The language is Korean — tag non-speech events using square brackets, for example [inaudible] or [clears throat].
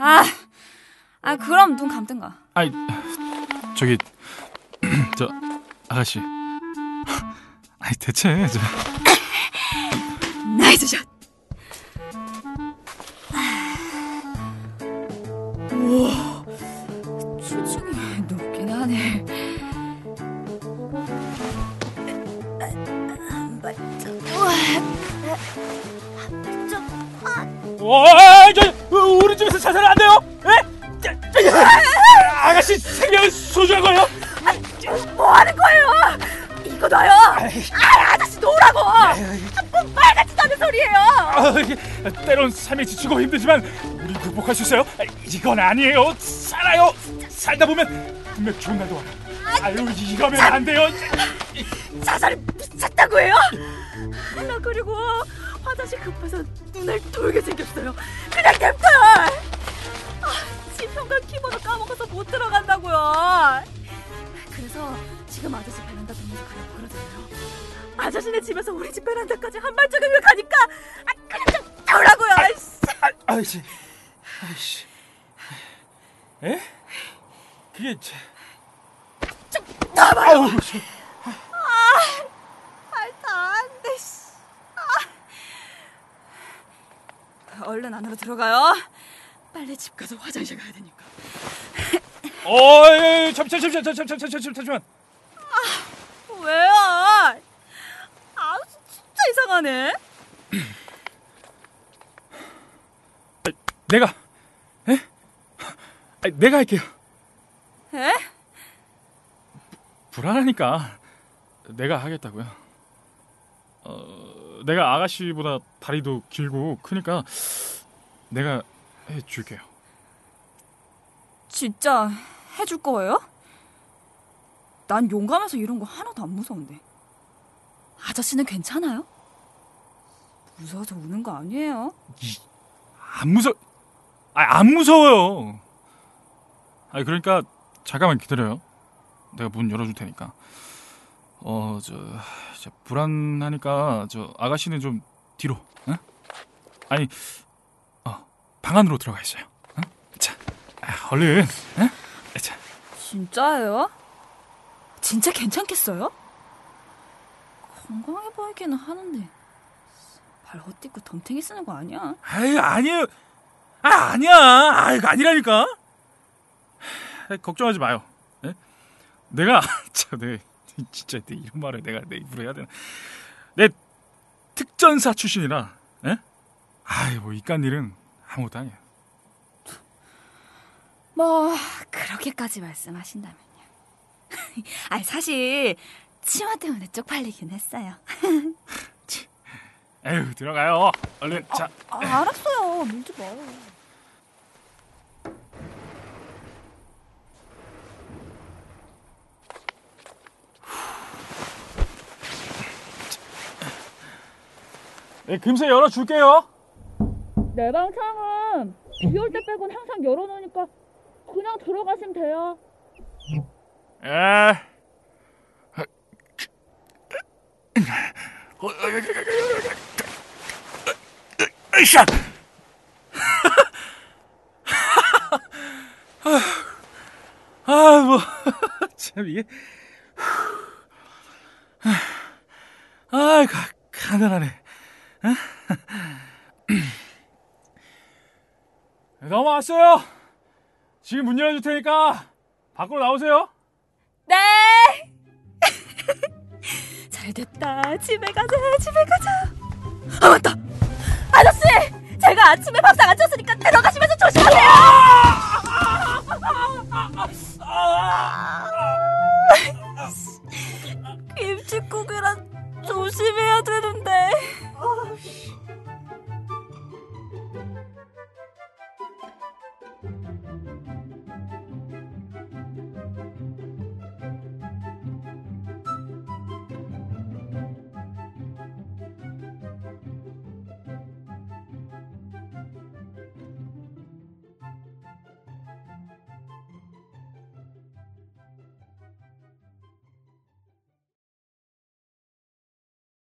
아, 아 그럼 눈 감든가. 아이 저기 [clears throat] 저 아가씨. [laughs] 아이 대체 저 나이스 샷. 우와, 수중이 높긴 하네. 한 발짝, 우와, 한 발짝, 아, 와, 저 우리 집에서 자살은 안 돼요? 에? 자, 자, 아가씨 생명은 소중한 거예요? 뭐 하는 거예요? 이거 놔요. 아, 아저씨 놓으라고. 자꾸 빨갛지도 않은 소리예요. 아, 때론 삶에 지치고 힘들지만 우리 극복할 수 있어요. 아, 이건 아니에요. 살아요. 살다 보면 분명 좋은 날도 와요. 아유, 이거면 안 돼요. 자살이 미쳤다고 해요? 나 그리고 화장실 급해서 눈을 돌게 생겼어요. 그냥 냅둬요. 아, 지평과 키보드 까먹어서 못 들어간다고요. 그래서 지금 아저씨 베란다 보면서 가려고 그러잖아요. 아저씨네 집에서 우리 집 베란다까지 한 발짝이면 가니까 아, 그냥 좀 나오라고요. 아이씨. 아, 아이씨, 아이씨. 에? 그게 제... 좀 나와요. 아우, 저... 말도 안 돼. 씨. 아. 얼른 안으로 들어가요. 빨리 집 가서 화장실 가야 되니까. 어, 예, 예, 잠시만, 잠시만, 잠시만, 잠시만, 잠시만, 잠시만. 왜요? 아, 진짜 이상하네. [clears throat] 내가, 에? 아, 내가 할게요. 에? 불안하니까 내가 하겠다고요. 어, 내가 아가씨보다 다리도 길고 크니까 내가 해줄게요. 진짜 해줄 거예요? 난 용감해서 이런 거 하나도 안 무서운데. 아저씨는 괜찮아요? 무서워서 우는 거 아니에요? 안 무서, 아, 안 무서워요. 아, 그러니까 잠깐만 기다려요. 내가 문 열어줄 테니까. 어, 저, 저 불안하니까 저 아가씨는 좀 뒤로. 응? 아니, 어, 방 안으로 들어가 있어요. 응? 자, 아, 얼른. 응? 자, 진짜예요? 진짜 괜찮겠어요? 건강해 보이기는 하는데 발 헛디고 덤탱이 쓰는 거 아니야? 아유 아니에요. 아 아니야. 아 이거 아니라니까. 아, 걱정하지 마요. 예? 내가 [laughs] 참, 내 [laughs] 진짜 내 이런 말을 내가 내 입으로 해야 되나? 내 특전사 출신이라. 예? 아이 뭐 이깟 일은 아무것도 아니야. 뭐 그렇게까지 말씀하신다면요. [laughs] 아니 사실 치마 때문에 쪽팔리긴 했어요. [laughs] 에휴 들어가요. 얼른 자. 아, 알았어요. 밀지 마. 네, 금세 열어줄게요. 내 방 창은 비올 때 빼곤 항상 열어놓으니까 그냥 들어가시면 돼요. 에. 으쌰. 아, 뭐, 참, 이게. 아, 가, 가난하네. 너무 왔어요. 지금 문 열어줄 테니까 밖으로 나오세요. 네. 잘 됐다. 집에 가자. 집에 가자. 아 맞다. 아저씨, 제가 아침에 밥상 안 쳤으니까 내려가시면서 조심하세요.